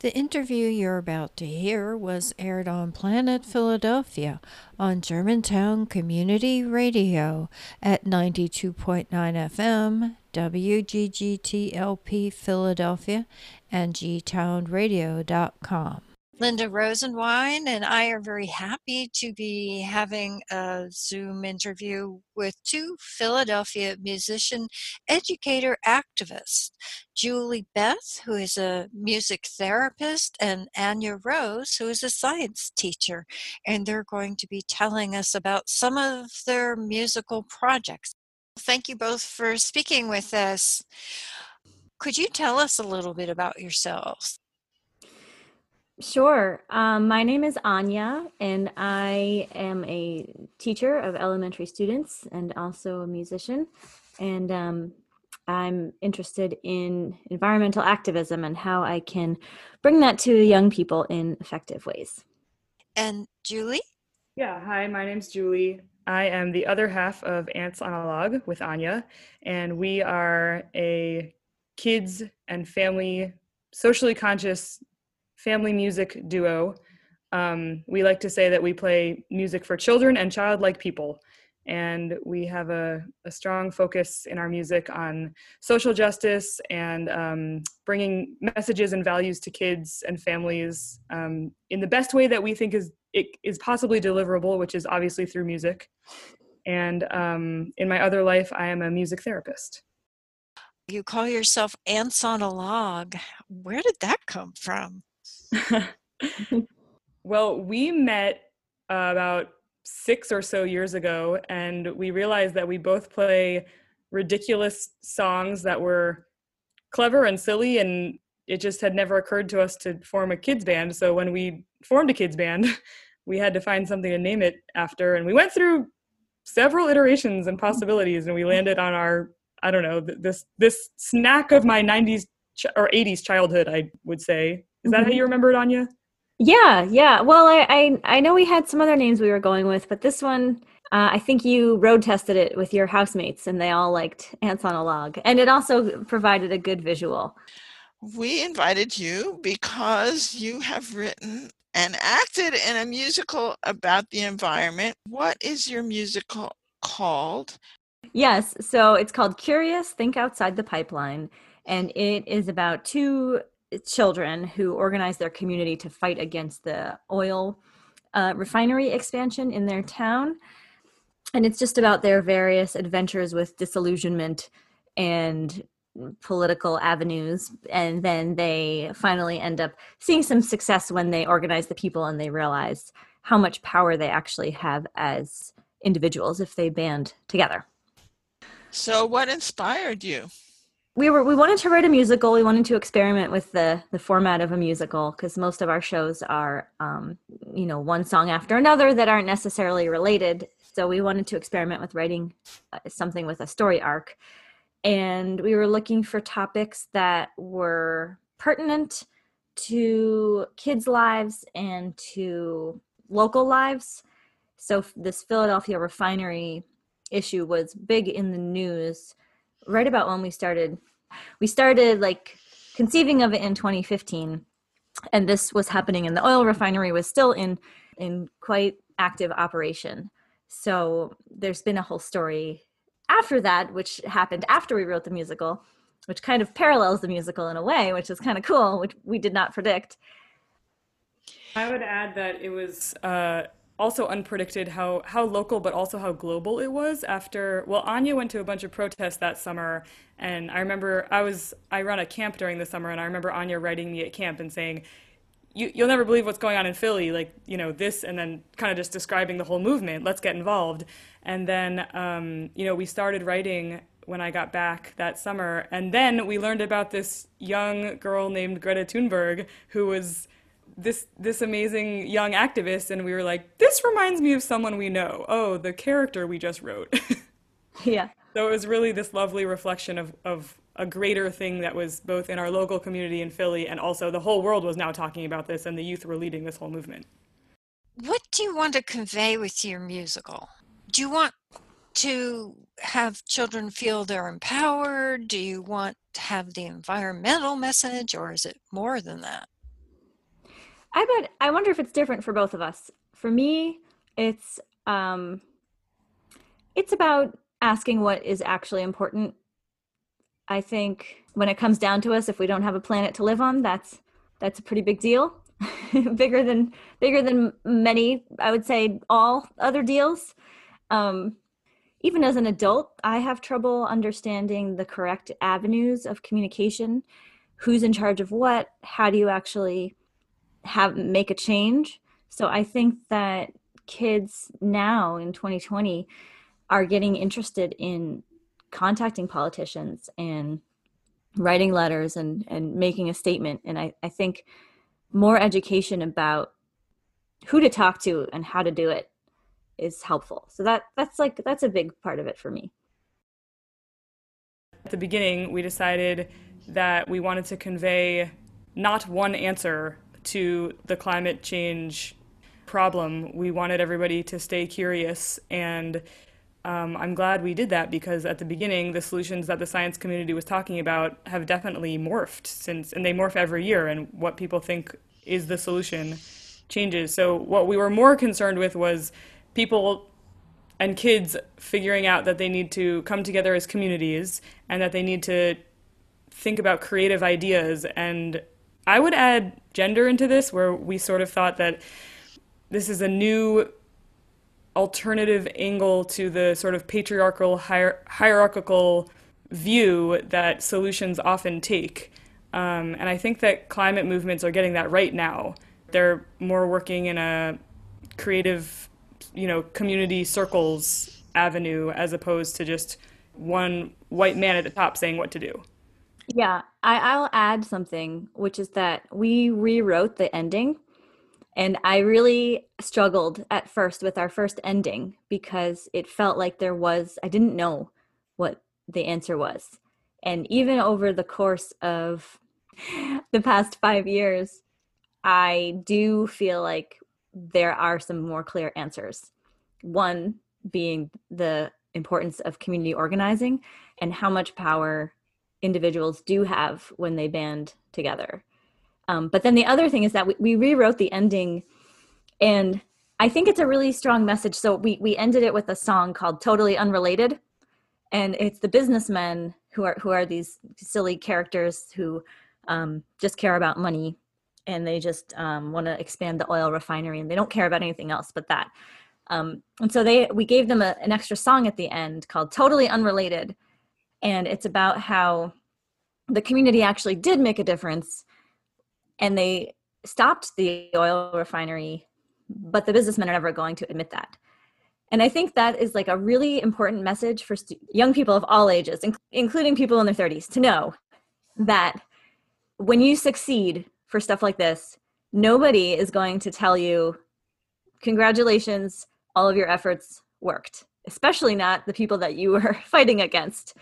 The interview you're about to hear was aired on Planet Philadelphia on Germantown Community Radio at 92.9 FM, WGGTLP Philadelphia, and gtownradio.com. Linda Rosenwine and I are very happy to be having a Zoom interview with two Philadelphia musician educator activists, Julie Beth, who is a music therapist, and Anya Rose, who is a science teacher. And they're going to be telling us about some of their musical projects. Thank you both for speaking with us. Could you tell us a little bit about yourselves? Sure. Um, my name is Anya, and I am a teacher of elementary students and also a musician. And um, I'm interested in environmental activism and how I can bring that to young people in effective ways. And Julie? Yeah, hi, my name's Julie. I am the other half of Ants on a Log with Anya, and we are a kids and family socially conscious family music duo. Um, we like to say that we play music for children and childlike people. And we have a, a strong focus in our music on social justice and um, bringing messages and values to kids and families um, in the best way that we think is it is possibly deliverable, which is obviously through music. And um, in my other life, I am a music therapist. You call yourself Ants on a Log. Where did that come from? well, we met uh, about six or so years ago, and we realized that we both play ridiculous songs that were clever and silly, and it just had never occurred to us to form a kids band. So when we formed a kids band, we had to find something to name it after, and we went through several iterations and possibilities, and we landed on our I don't know this this snack of my 90s ch- or 80s childhood, I would say, is that mm-hmm. how you remember it, Anya? Yeah, yeah. Well, I, I I know we had some other names we were going with, but this one, uh, I think you road tested it with your housemates, and they all liked ants on a log, and it also provided a good visual. We invited you because you have written and acted in a musical about the environment. What is your musical called? Yes, so it's called Curious Think Outside the Pipeline, and it is about two children who organize their community to fight against the oil uh, refinery expansion in their town. And it's just about their various adventures with disillusionment and political avenues. And then they finally end up seeing some success when they organize the people and they realize how much power they actually have as individuals if they band together. So, what inspired you? We were we wanted to write a musical. We wanted to experiment with the the format of a musical because most of our shows are um, you know one song after another that aren't necessarily related. So we wanted to experiment with writing uh, something with a story arc. And we were looking for topics that were pertinent to kids lives and to local lives. So this philadelphia refinery issue was big in the news right about when we started we started like conceiving of it in 2015 and this was happening and the oil refinery was still in in quite active operation. So there's been a whole story after that which happened after we wrote the musical which kind of parallels the musical in a way which is kind of cool which we did not predict. I would add that it was uh, also unpredicted how how local but also how global it was after well Anya went to a bunch of protests that summer and I remember I was I run a camp during the summer and I remember Anya writing me at camp and saying you, you'll never believe what's going on in Philly, like, you know, this, and then kind of just describing the whole movement. Let's get involved. And then, um, you know, we started writing when I got back that summer. And then we learned about this young girl named Greta Thunberg who was this this amazing young activist and we were like this reminds me of someone we know. Oh the character we just wrote. Yeah. So it was really this lovely reflection of of a greater thing that was both in our local community in Philly and also the whole world was now talking about this and the youth were leading this whole movement. What do you want to convey with your musical? Do you want to have children feel they're empowered? Do you want to have the environmental message or is it more than that I bet I wonder if it's different for both of us. For me, it's um it's about asking what is actually important. I think when it comes down to us, if we don't have a planet to live on, that's that's a pretty big deal. bigger than bigger than many, I would say all other deals. Um even as an adult, I have trouble understanding the correct avenues of communication. Who's in charge of what? How do you actually have make a change? So I think that kids now in 2020 are getting interested in contacting politicians and writing letters and, and making a statement. And I, I think more education about who to talk to and how to do it is helpful. So that that's like that's a big part of it for me. At the beginning, we decided that we wanted to convey not one answer to the climate change problem. We wanted everybody to stay curious and um, I'm glad we did that because at the beginning, the solutions that the science community was talking about have definitely morphed since, and they morph every year, and what people think is the solution changes. So, what we were more concerned with was people and kids figuring out that they need to come together as communities and that they need to think about creative ideas. And I would add gender into this, where we sort of thought that this is a new alternative angle to the sort of patriarchal, hier- hierarchical view that solutions often take. Um, and I think that climate movements are getting that right now. They're more working in a creative you know, community circles avenue as opposed to just one white man at the top saying what to do. Yeah, I, I'll add something, which is that we rewrote the ending. And I really struggled at first with our first ending because it felt like there was, I didn't know what the answer was. And even over the course of the past five years, I do feel like there are some more clear answers. One being the importance of community organizing and how much power individuals do have when they band together. Um, but then the other thing is that we, we rewrote the ending, and I think it's a really strong message. So we we ended it with a song called "Totally Unrelated," and it's the businessmen who are who are these silly characters who um, just care about money and they just um, want to expand the oil refinery and they don't care about anything else but that um, and so they we gave them a, an extra song at the end called totally unrelated and it's about how the community actually did make a difference and they stopped the oil refinery but the businessmen are never going to admit that and i think that is like a really important message for stu- young people of all ages inc- including people in their 30s to know that when you succeed for stuff like this, nobody is going to tell you, congratulations, all of your efforts worked, especially not the people that you were fighting against.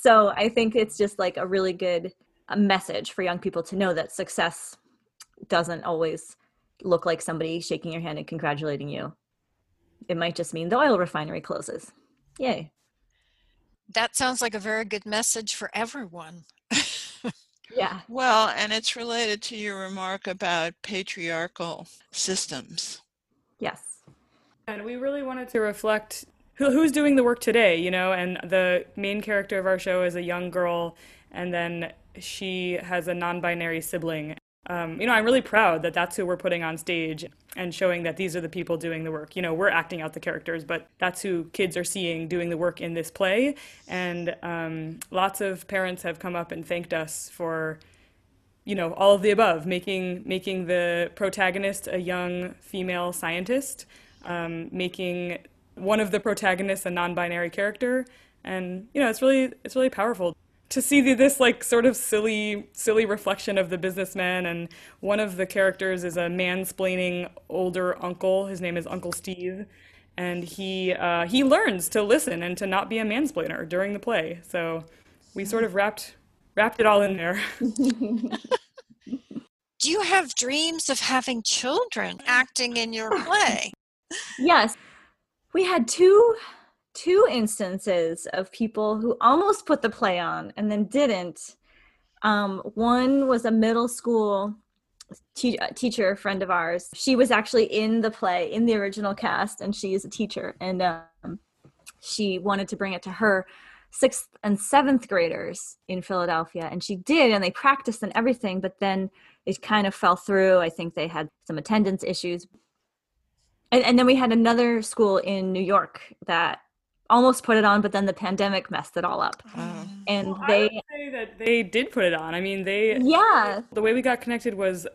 So I think it's just like a really good uh, message for young people to know that success doesn't always look like somebody shaking your hand and congratulating you. It might just mean the oil refinery closes. Yay. That sounds like a very good message for everyone. Yeah. Well, and it's related to your remark about patriarchal systems. Yes. And we really wanted to reflect who, who's doing the work today, you know, and the main character of our show is a young girl, and then she has a non binary sibling um, you know, I'm really proud that that's who we're putting on stage and showing that these are the people doing the work. You know, we're acting out the characters, but that's who kids are seeing doing the work in this play. And um, lots of parents have come up and thanked us for, you know, all of the above, making making the protagonist a young female scientist, um, making one of the protagonists a non-binary character, and you know, it's really it's really powerful to see this like sort of silly silly reflection of the businessman. And one of the characters is a mansplaining older uncle. His name is uncle steve. And he uh, he learns to listen and to not be a mansplainer during the play. So we sort of wrapped wrapped it all in there. Do you have dreams of having children acting in your play? Yes we had two two instances of people who almost put the play on and then didn't. Um, one was a middle school te- teacher friend of ours. She was actually in the play in the original cast, and she is a teacher, and um, she wanted to bring it to her sixth and seventh graders in Philadelphia, and she did, and they practiced and everything, but then it kind of fell through. I think they had some attendance issues. And, and then we had another school in New York that almost put it on, but then the pandemic messed it all up. Oh. Mm. And Well, I they, would say that they did put it on. I mean, they yeah, the way we got connected was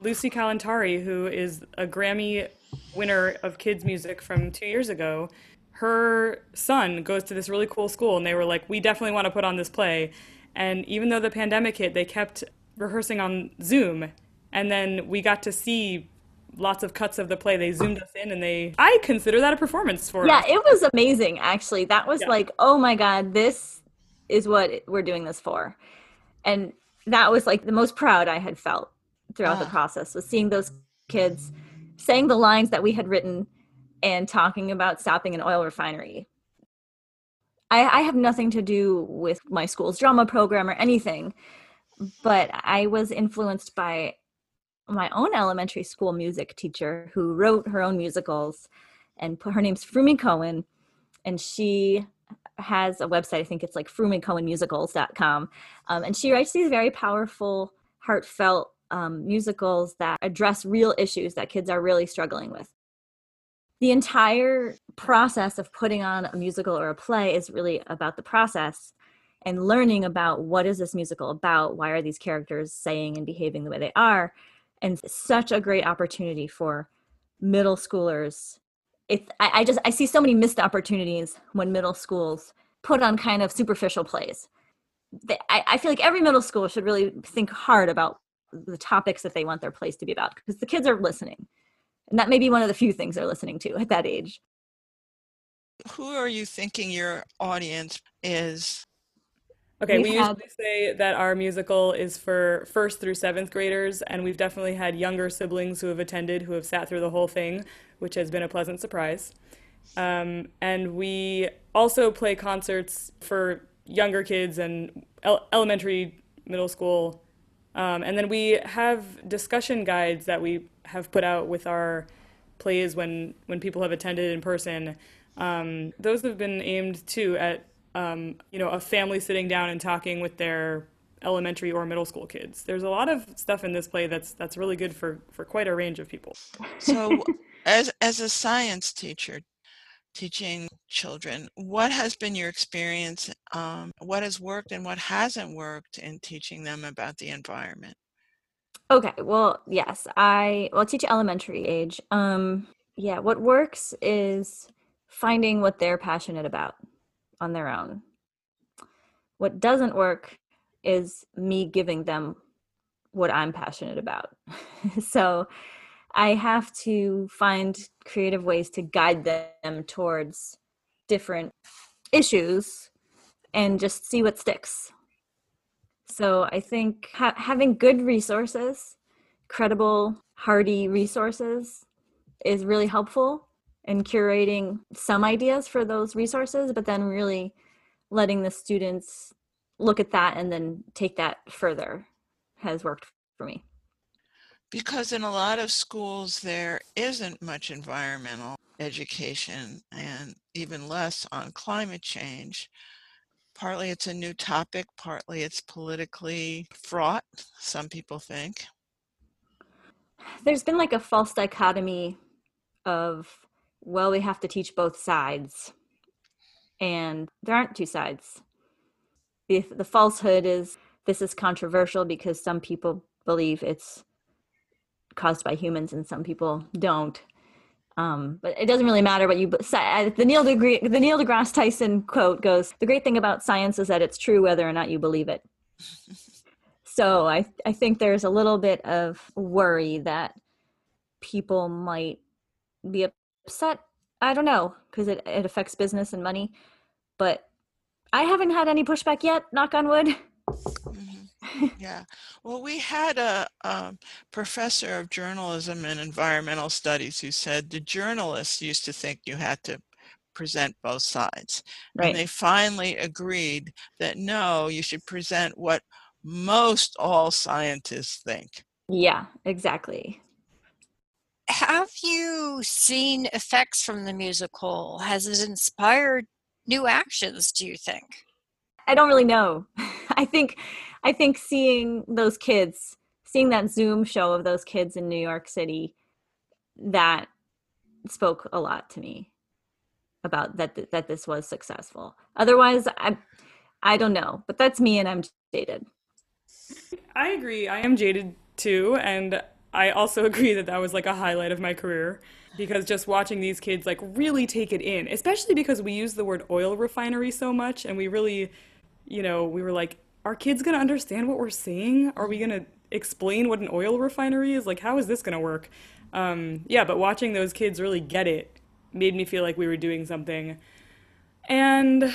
Lucy Kalantari, who is a Grammy winner of kids music from two years ago. Her son goes to this really cool school, and they were like, "We definitely want to put on this play." And even though the pandemic hit, they kept rehearsing on Zoom, and then we got to see lots of cuts of the play. They zoomed us in, and they I consider that a performance for yeah, us. it was amazing. Actually, that was Yeah. like, oh my god, this is what we're doing this for, and that was like the most proud I had felt throughout the Ah. process was seeing those kids saying the lines that we had written and talking about stopping an oil refinery. I, I have nothing to do with my school's drama program or anything, but I was influenced by my own elementary school music teacher who wrote her own musicals and put her name's Frumi Cohen and she has a website I think it's like frumicohenmusicals.com um, and she writes these very powerful heartfelt um, musicals that address real issues that kids are really struggling with. The entire process of putting on a musical or a play is really about the process and learning about what is this musical about why are these characters saying and behaving the way they are and such a great opportunity for middle schoolers. It I, I just i see so many missed opportunities when middle schools put on kind of superficial plays. They, I, I feel like every middle school should really think hard about the topics that they want their plays to be about because the kids are listening. And that may be one of the few things they're listening to at that age. Who are you thinking your audience is? Okay, We've we had- usually say that our musical is for first through seventh graders, and we've definitely had younger siblings who have attended who have sat through the whole thing, which has been a pleasant surprise. Um, and we also play concerts for younger kids and el- elementary, middle school. Um, and then we have discussion guides that we have put out with our plays when, when people have attended in person. Um, those have been aimed too at um, you know a family sitting down and talking with their elementary or middle school kids. There's a lot of stuff in this play that's that's really good for for quite a range of people. So, as as a science teacher, teaching children, what has been your experience? Um, what has worked and what hasn't worked in teaching them about the environment? Okay, well, yes, I well teach elementary age. Um yeah, what works is finding what they're passionate about on their own. What doesn't work is me giving them what I'm passionate about. so I have to find creative ways to guide them towards different issues and just see what sticks. So I think ha- having good resources, credible, hardy resources, is really helpful in curating some ideas for those resources, but then really letting the students look at that and then take that further has worked for me. Because in a lot of schools, there isn't much environmental education and even less on climate change. Partly it's a new topic, partly it's politically fraught, some people think. There's been like a false dichotomy of, well, we have to teach both sides. And there aren't two sides. The, the falsehood is this is controversial because some people believe it's caused by humans and some people don't. Um, but it doesn't really matter what you. The Neil deGrasse, the Neil deGrasse Tyson quote goes: "The great thing about science is that it's true whether or not you believe it." so I I think there's a little bit of worry that people might be upset. I don't know because it it affects business and money, but I haven't had any pushback yet. Knock on wood. Mhm. Yeah. Well, we had a, um professor of journalism and environmental studies who said the journalists used to think you had to present both sides. And they finally agreed that no, you should present what most all scientists think. Yeah, exactly. Have you seen effects from the musical? Has it inspired new actions, do you think? I don't really know. I think I think seeing those kids, seeing that Zoom show of those kids in New York City, that spoke a lot to me about that that this was successful. Otherwise, I I don't know, but that's me and I'm jaded. I agree. I am jaded too, and I also agree that that was like a highlight of my career because just watching these kids like really take it in, especially because we use the word oil refinery so much and we really, you know, we were like, are kids going to understand what we're saying? Are we going to explain what an oil refinery is? Like, how is this going to work? Um, yeah, but watching those kids really get it made me feel like we were doing something. And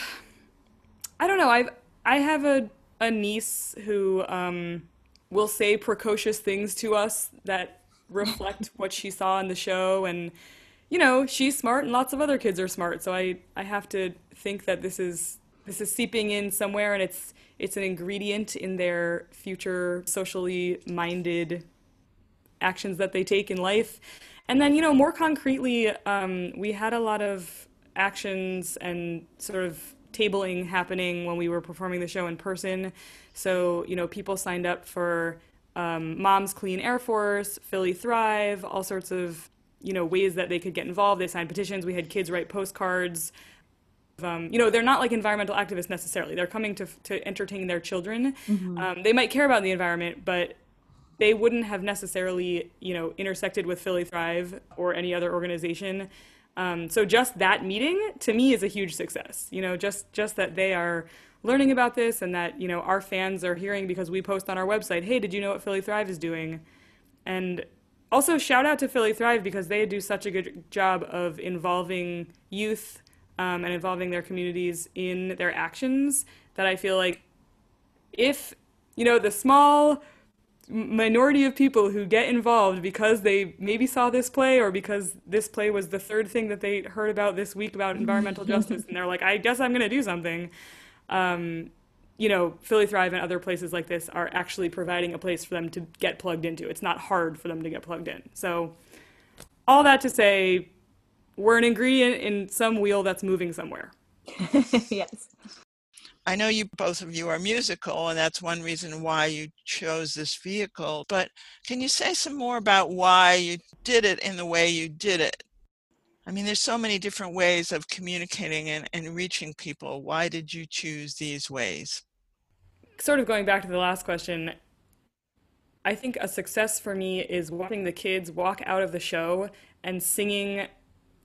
I don't know, I've, I have a, a niece who, um, will say precocious things to us that reflect what she saw in the show. And you know she's smart and lots of other kids are smart. So i i have to think that this is this is seeping in somewhere and it's it's an ingredient in their future socially minded actions that they take in life. And then you know more concretely um, we had a lot of actions and sort of tabling happening when we were performing the show in person so, you know, people signed up for um, Moms Clean Air Force, Philly Thrive, all sorts of, you know, ways that they could get involved. They signed petitions. We had kids write postcards. Um, you know, they're not like environmental activists necessarily. They're coming to, to entertain their children. Mm-hmm. Um, they might care about the environment, but they wouldn't have necessarily, you know, intersected with Philly Thrive or any other organization. Um, so just that meeting to me is a huge success. You know, just just that they are learning about this and that you know our fans are hearing because we post on our website hey did you know what philly thrive is doing and also shout out to philly thrive because they do such a good job of involving youth um, and involving their communities in their actions that i feel like if you know the small minority of people who get involved because they maybe saw this play or because this play was the third thing that they heard about this week about environmental justice and they're like i guess i'm going to do something um, you know, Philly Thrive and other places like this are actually providing a place for them to get plugged into. It's not hard for them to get plugged in. So, all that to say, we're an ingredient in some wheel that's moving somewhere. yes. I know you both of you are musical, and that's one reason why you chose this vehicle. But can you say some more about why you did it in the way you did it? I mean, there's so many different ways of communicating and, and reaching people. Why did you choose these ways? Sort of going back to the last question, I think a success for me is watching the kids walk out of the show and singing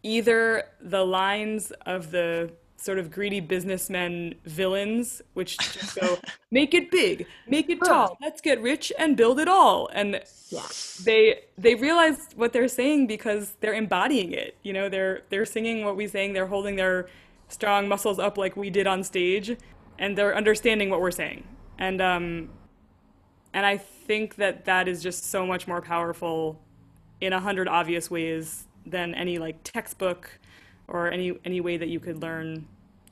either the lines of the sort of greedy businessmen villains, which just go, make it big, make it tall, let's get rich and build it all. And yeah. they they realize what they're saying because they're embodying it. You know, they're they're singing what we saying, they're holding their strong muscles up like we did on stage, and they're understanding what we're saying. And um and I think that that is just so much more powerful in a hundred obvious ways than any like textbook or any any way that you could learn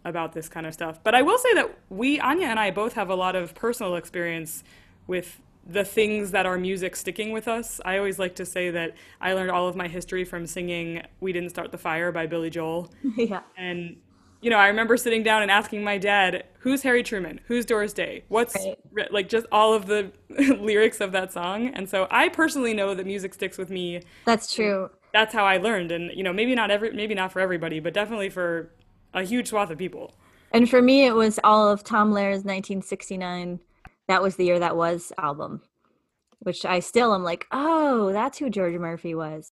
about this kind of stuff. But I will say that we Anya and I both have a lot of personal experience with the things that are music sticking with us. I always like to say that I learned all of my history from singing We Didn't Start the Fire by Billy Joel. yeah. And you know, I remember sitting down and asking my dad, "Who's Harry Truman? Who's Doris Day? What's right. like just all of the lyrics of that song?" And so I personally know that music sticks with me. That's true that's how I learned. And you know, maybe not every, maybe not for everybody, but definitely for a huge swath of people. And for me, it was all of Tom Lehrer's 1969. That was the year that was album, which I still am like, oh, that's who George Murphy was.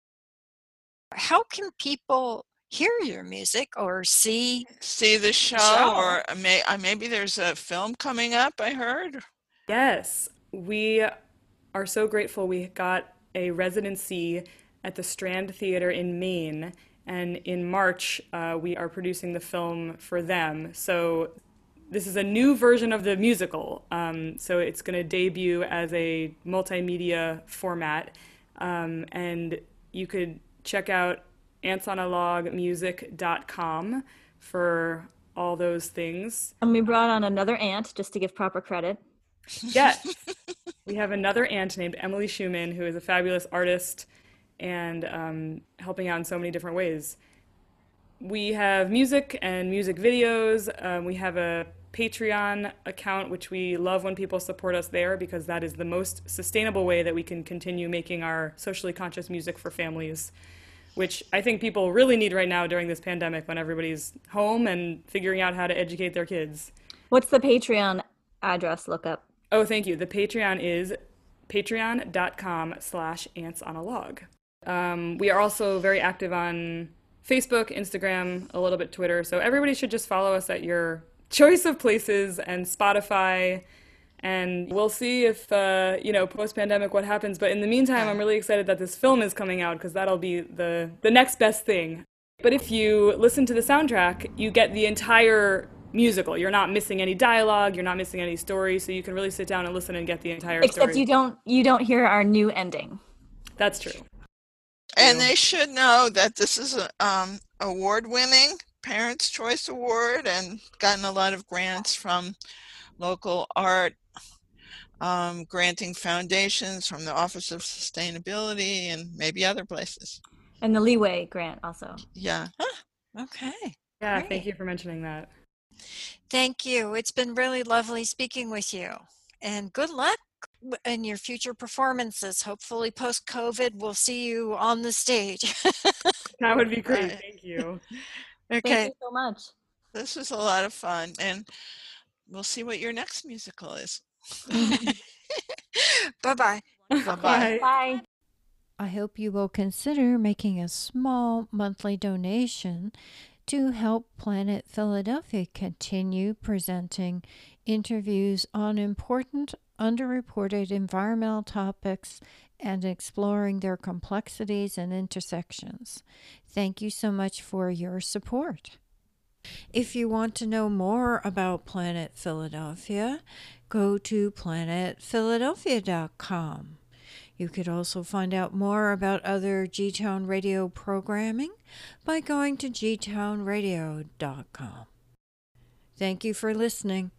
How can people hear your music or see see the show, show. or may, uh, maybe there's a film coming up i heard yes we are so grateful we got a residency at the Strand Theater in Maine. And in March, uh, we are producing the film for them. So this is a new version of the musical. Um, so it's going to debut as a multimedia format. Um, and you could check out antsonalogmusic.com for all those things. And we brought on another ant just to give proper credit. Yes. We have another ant named Emily Schumann, who is a fabulous artist and um, helping out in so many different ways. We have music and music videos. Um, we have a Patreon account, which we love when people support us there because that is the most sustainable way that we can continue making our socially conscious music for families, which I think people really need right now during this pandemic when everybody's home and figuring out how to educate their kids. What's the Patreon address? Look up. Oh, thank you. The Patreon is patreon.com slash ants on a log. Um, we are also very active on Facebook, Instagram, a little bit Twitter. So everybody should just follow us at your choice of places and Spotify. And we'll see if, uh, you know, post pandemic what happens. But in the meantime, I'm really excited that this film is coming out because that'll be the, the next best thing. But if you listen to the soundtrack, you get the entire musical. You're not missing any dialogue, you're not missing any story, so you can really sit down and listen and get the entire Except story. you don't you don't hear our new ending. That's true. And they should know that this is a um, award-winning Parents' Choice Award and gotten a lot of grants from local art um, granting foundations from the Office of Sustainability and maybe other places. And the leeway grant also. Yeah. Okay. Yeah, Great. thank you for mentioning that. Thank you. It's been really lovely speaking with you. And good luck w- in your future performances. Hopefully, post COVID, we'll see you on the stage. That would be uh, great. Thank you. Okay. Thank you so much. This was a lot of fun. And we'll see what your next musical is. bye bye. Bye-bye. Bye. I hope you will consider making a small monthly donation to help Planet Philadelphia continue presenting interviews on important underreported environmental topics and exploring their complexities and intersections. Thank you so much for your support. If you want to know more about Planet Philadelphia, go to planetphiladelphia.com. You could also find out more about other G Town Radio programming by going to gtownradio.com. Thank you for listening.